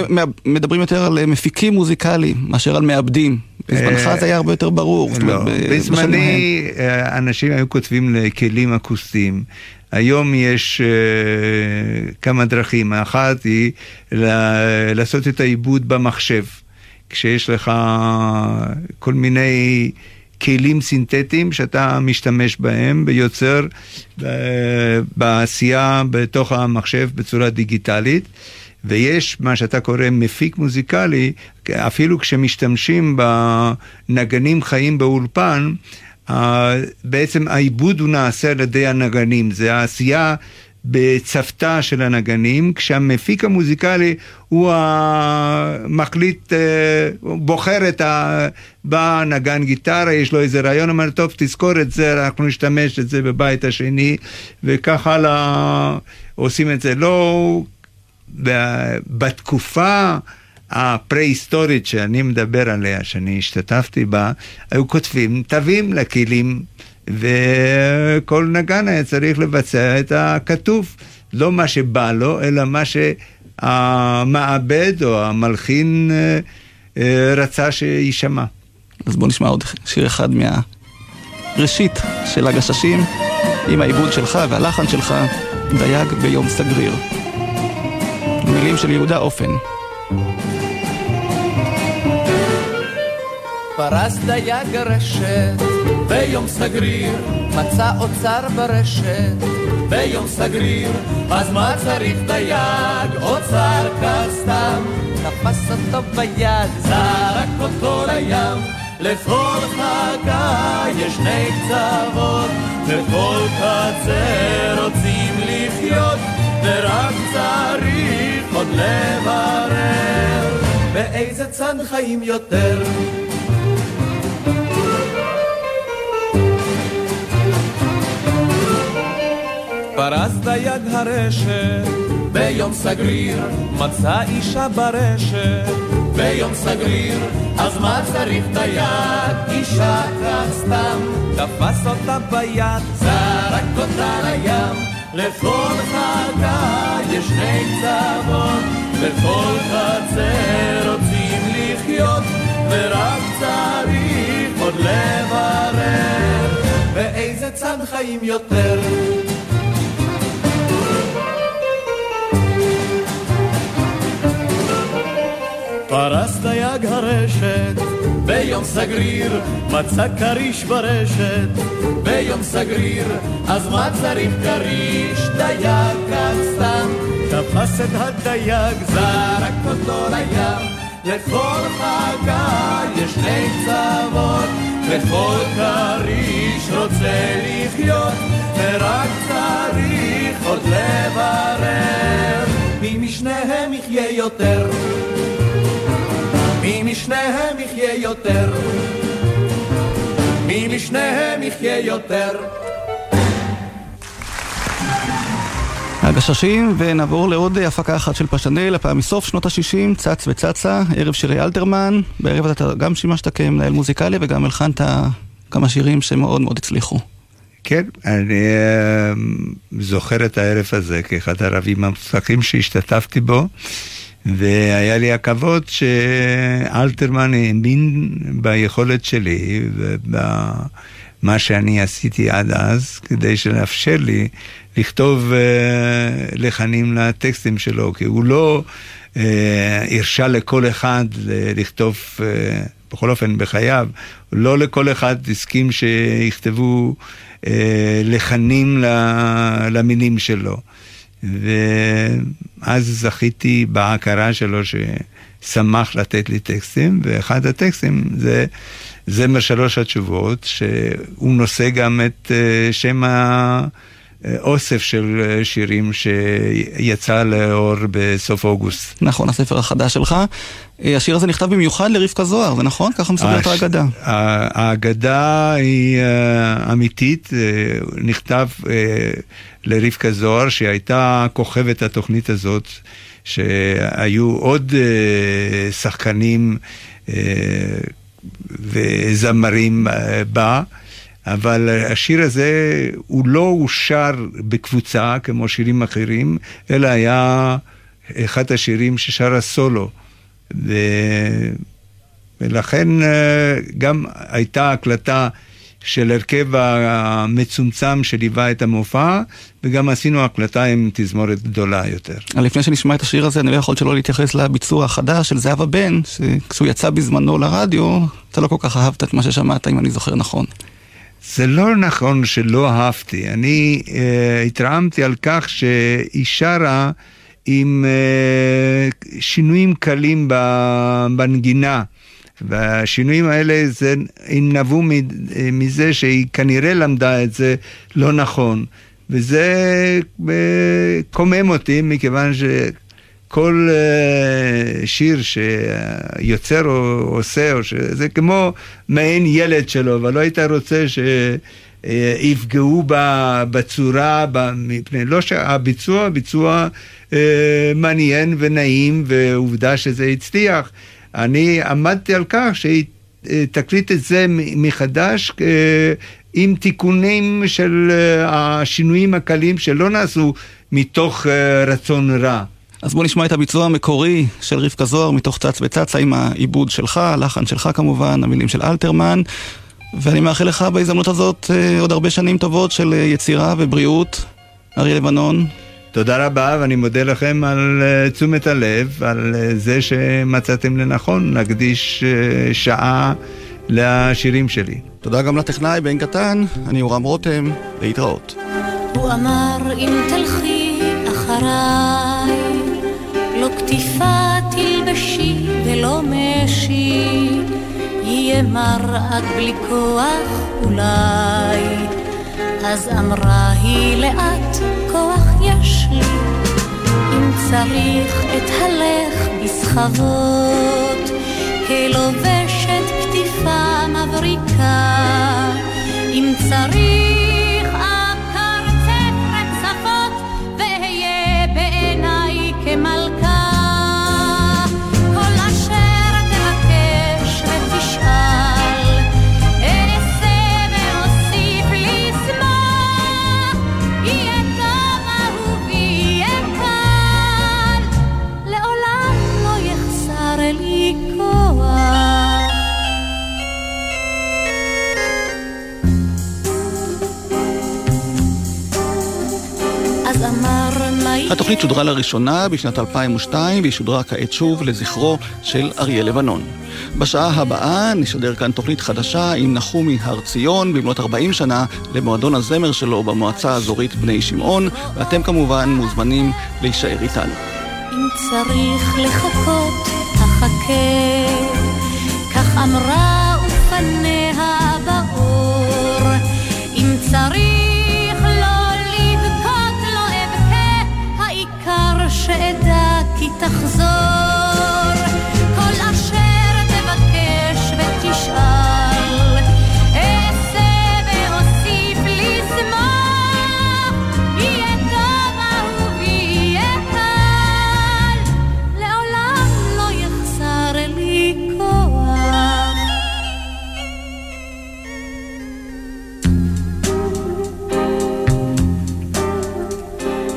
מדברים יותר על מפיקים מוזיקליים מאשר על מעבדים. בזמנך אה, זה היה הרבה יותר ברור. לא, בזמני אה, אנשים היו כותבים לכלים אקוסטיים. היום יש uh, כמה דרכים, האחת היא לעשות את העיבוד במחשב, כשיש לך כל מיני כלים סינתטיים שאתה משתמש בהם ויוצר uh, בעשייה בתוך המחשב בצורה דיגיטלית. ויש מה שאתה קורא מפיק מוזיקלי, אפילו כשמשתמשים בנגנים חיים באולפן, בעצם העיבוד הוא נעשה על ידי הנגנים, זה העשייה בצוותא של הנגנים, כשהמפיק המוזיקלי הוא המחליט, אה, בוחר את ה... בא נגן גיטרה, יש לו איזה רעיון, אומר, טוב, תזכור את זה, אנחנו נשתמש את זה בבית השני, וכך הלאה עושים את זה. לא... בתקופה הפרה-היסטורית שאני מדבר עליה, שאני השתתפתי בה, היו כותבים תווים לכלים, וכל נגן היה צריך לבצע את הכתוב. לא מה שבא לו, אלא מה שהמעבד או המלחין אה, אה, רצה שיישמע. אז בוא נשמע עוד שיר אחד מהראשית של הגששים, עם העיבוד שלך והלחן שלך, דייג ביום סגריר. מילים של יהודה אופן. פרס דייג רשת ביום סגריר, מצא אוצר ברשת ביום סגריר, אז מה צריך דייג? אוצר כסתם, תפס אותו ביד, זרק אותו לים. לכל חכה יש שני קצוות, וכל קצר רוצים לחיות, ורק צריך עוד לברר באיזה צד חיים יותר. פרס דייג הרשת ביום סגריר, מצא אישה ברשת. ביום סגריר, אז מה צריך דייג? אישה כך סתם, תפס אותה ביד, זרק אותה לים, לכל חגה יש שני קצוות, בכל חצר רוצים לחיות, ורק צריך עוד לברר, באיזה צד חיים יותר. פרס דייג הרשת ביום סגריר, מצא כריש ברשת. ביום סגריר, אז מה צריך כריש? דייג כאן סתם. תפס את הדייג, זרק אותו לים. לכל חגה יש שני קצוות וכל כריש רוצה לחיות ורק צריך עוד לברר. מי משניהם יחיה יותר מי משניהם יחיה יותר? מי משניהם יחיה יותר? הגששים, ונעבור לעוד הפקה אחת של פשנל, הפעם מסוף שנות ה-60, צץ וצצה, ערב שירי אלתרמן. בערב אתה גם שימשת כמנהל מוזיקלי וגם הלחנת כמה שירים שמאוד מאוד הצליחו. כן, אני uh, זוכר את הערב הזה כאחד הרבים המוצלחים שהשתתפתי בו. והיה לי הכבוד שאלתרמן האמין ביכולת שלי ובמה שאני עשיתי עד אז, כדי שנאפשר לי לכתוב uh, לחנים לטקסטים שלו, כי הוא לא uh, הרשה לכל אחד לכתוב, uh, בכל אופן בחייו, לא לכל אחד הסכים שיכתבו לחנים למילים שלו. ואז זכיתי בהכרה שלו ששמח לתת לי טקסטים, ואחד הטקסטים זה זמר שלוש התשובות, שהוא נושא גם את שם ה... אוסף של שירים שיצא לאור בסוף אוגוסט. נכון, הספר החדש שלך. השיר הזה נכתב במיוחד לרבקה זוהר, זה נכון? ככה מסוגלת הש... האגדה. האגדה היא אמיתית, נכתב לרבקה זוהר, שהייתה כוכבת התוכנית הזאת, שהיו עוד שחקנים וזמרים בה. אבל השיר הזה הוא לא הושר בקבוצה כמו שירים אחרים, אלא היה אחד השירים ששר הסולו. ו... ולכן אה, גם הייתה הקלטה של הרכב המצומצם שליווה את המופע, וגם עשינו הקלטה עם תזמורת גדולה יותר. לפני שנשמע את השיר הזה, אני לא יכול שלא להתייחס לביצוע החדש של זהבה בן, שכשהוא יצא בזמנו לרדיו, אתה לא כל כך אהבת את מה ששמעת, אם אני זוכר נכון. זה לא נכון שלא אהבתי. אני uh, התרעמתי על כך שהיא שרה עם uh, שינויים קלים בנגינה. והשינויים האלה זה, הם נבעו מזה שהיא כנראה למדה את זה לא נכון. וזה אה, קומם אותי מכיוון ש... כל uh, שיר שיוצר או עושה, או שזה כמו מעין ילד שלו, אבל לא היית רוצה שיפגעו בה בצורה, מפני לא שהביצוע, ביצוע uh, מעניין ונעים, ועובדה שזה הצליח. אני עמדתי על כך שהיא תקליט את זה מחדש. Uh, עם תיקונים של השינויים הקלים שלא נעשו מתוך רצון רע. אז בוא נשמע את הביצוע המקורי של רבקה זוהר מתוך צץ וצצה עם העיבוד שלך, הלחן שלך כמובן, המילים של אלתרמן. ואני מאחל לך בהזדמנות הזאת אה, עוד הרבה שנים טובות של אה, יצירה ובריאות. אריה לבנון. תודה רבה, ואני מודה לכם על uh, תשומת הלב, על uh, זה שמצאתם לנכון להקדיש uh, שעה לשירים שלי. תודה גם לטכנאי בן קטן, אני אורם רותם, להתראות. הוא אמר אם תלכי אחריי לא קטיפה תלבשי ולא משי, יהיה מר עד בלי כוח אולי. אז אמרה היא לאט, כוח יש לי, אם צריך את הלך בסחבות, כלובשת קטיפה מבריקה, אם צריך התוכנית שודרה לראשונה בשנת 2002 והיא שודרה כעת שוב לזכרו של אריה לבנון. בשעה הבאה נשדר כאן תוכנית חדשה עם נחומי הר ציון במלאת 40 שנה למועדון הזמר שלו במועצה האזורית בני שמעון ואתם כמובן מוזמנים להישאר איתנו. אם צריך לחכות, תחכה, כך אמרה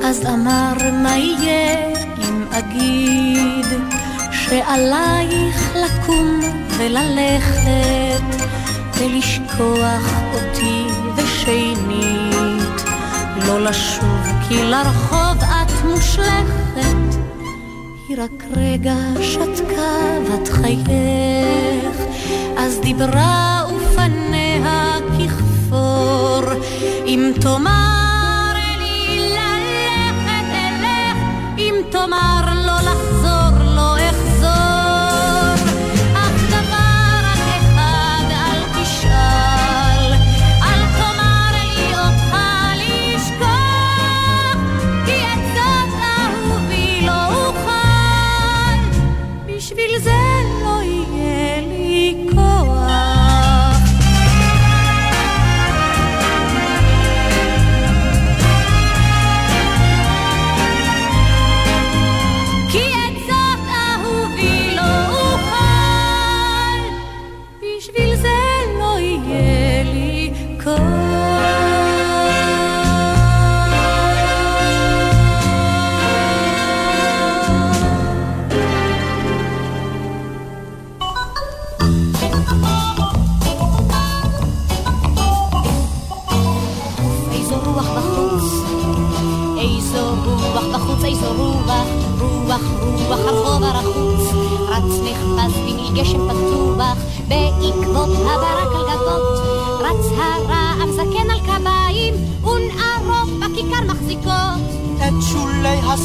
אז אמר מה יהיה אגיד שעלייך לקום וללכת ולשכוח אותי ושנית. לא לשוב כי לרחוב את מושלכת. היא רק רגע שתקה בת חייך. אז דיברה ופניה ככפור. אם תאמר לי ללכת אלך אם תאמר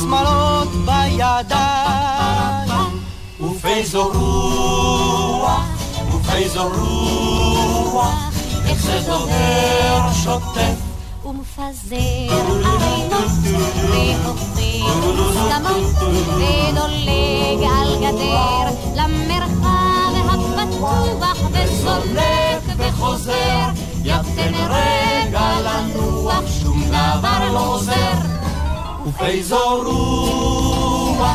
שולי השמלות בידיים. ובאיזו רוח, ובאיזו רוח, איך זה דוהר שוטף. ומפזר ערימות, והופך מוסכמות, ודולג על גדר למרחב הפתוח, וזולק וחוזר, יד תן רגע לנוח, שום דבר לא עוזר. ובאיזו רוח,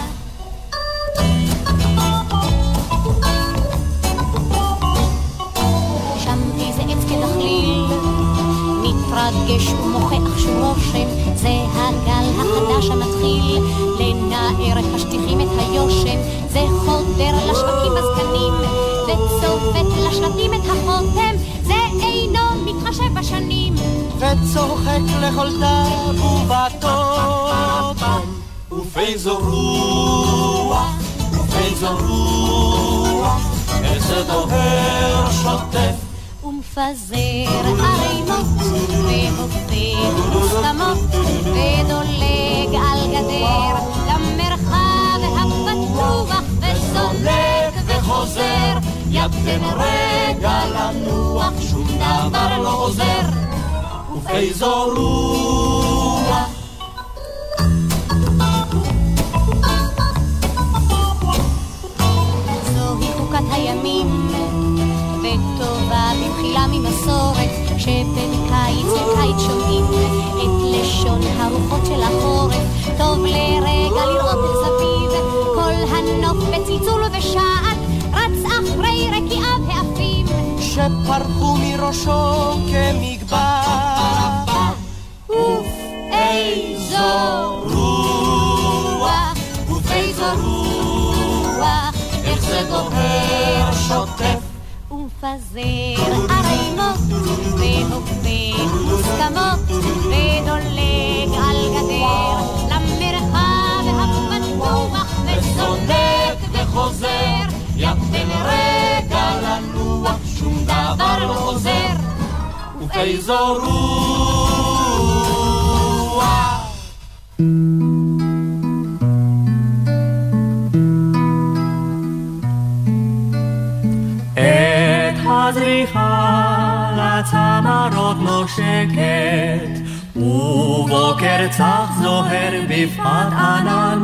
שם איזה עץ כדחליל, מתרגש ומוכח שוב רושם, זה הגל החדש המתחיל, לנער השטיחים את היושם, זה חודר לשווקים הזקנים, וצובט לשלטים את החותם, זה אינו מתחשב בשנים. וצוחק לכל תו ובטוטם. ובאיזו רוח, ובאיזו רוח, איך זה דוהר שוטף. ומפזר ערימות, והופך מוסכמות, ודולג על גדר למרחב הפתוח, וסולק וחוזר, יד תן רגע לנוח, שום דבר לא עוזר. ובאיזו רוח, זוהי חוקת הימים, וטובה במחילה ממסורת, שבקיץ וקיץ שומעים את לשון הרוחות של החורף. טוב לרגע לראות אל סביב, כל הנוף בצלצול ובשעט, רץ אחרי רקיעיו העפים. שפרחו מראשו כמגבר. זה דוהר שוטף. ומפזר ערימות, והופך מוסכמות, ודולג על גדר למרחב הפתוח, וזונק וחוזר, יד תן רגע לנוח, שום דבר לא עוזר. ובאיזו רוח, לצמרות נושקת, ובוקר צח זוהר בפחת ענן.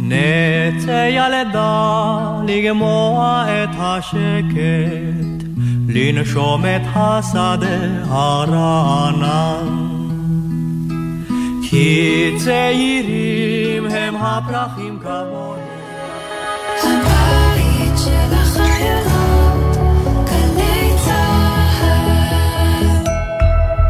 נצא ילדה לגמוע את השקט, לנשום את השדה הרענן. כי צעירים הם הפרחים כמוני.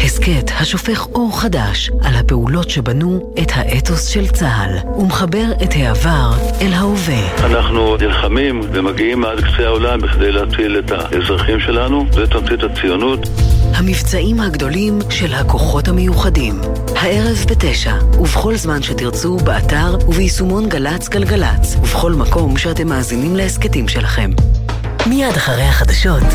הסכת השופך אור חדש על הפעולות שבנו את האתוס של צה"ל ומחבר את העבר אל ההווה. אנחנו נלחמים ומגיעים עד קצה העולם בכדי להציל את האזרחים שלנו, זה תמצית הציונות. המבצעים הגדולים של הכוחות המיוחדים. הערב בתשע, ובכל זמן שתרצו, באתר וביישומון גל"צ גלגלצ, ובכל מקום שאתם מאזינים להסכתים שלכם. מיד אחרי החדשות.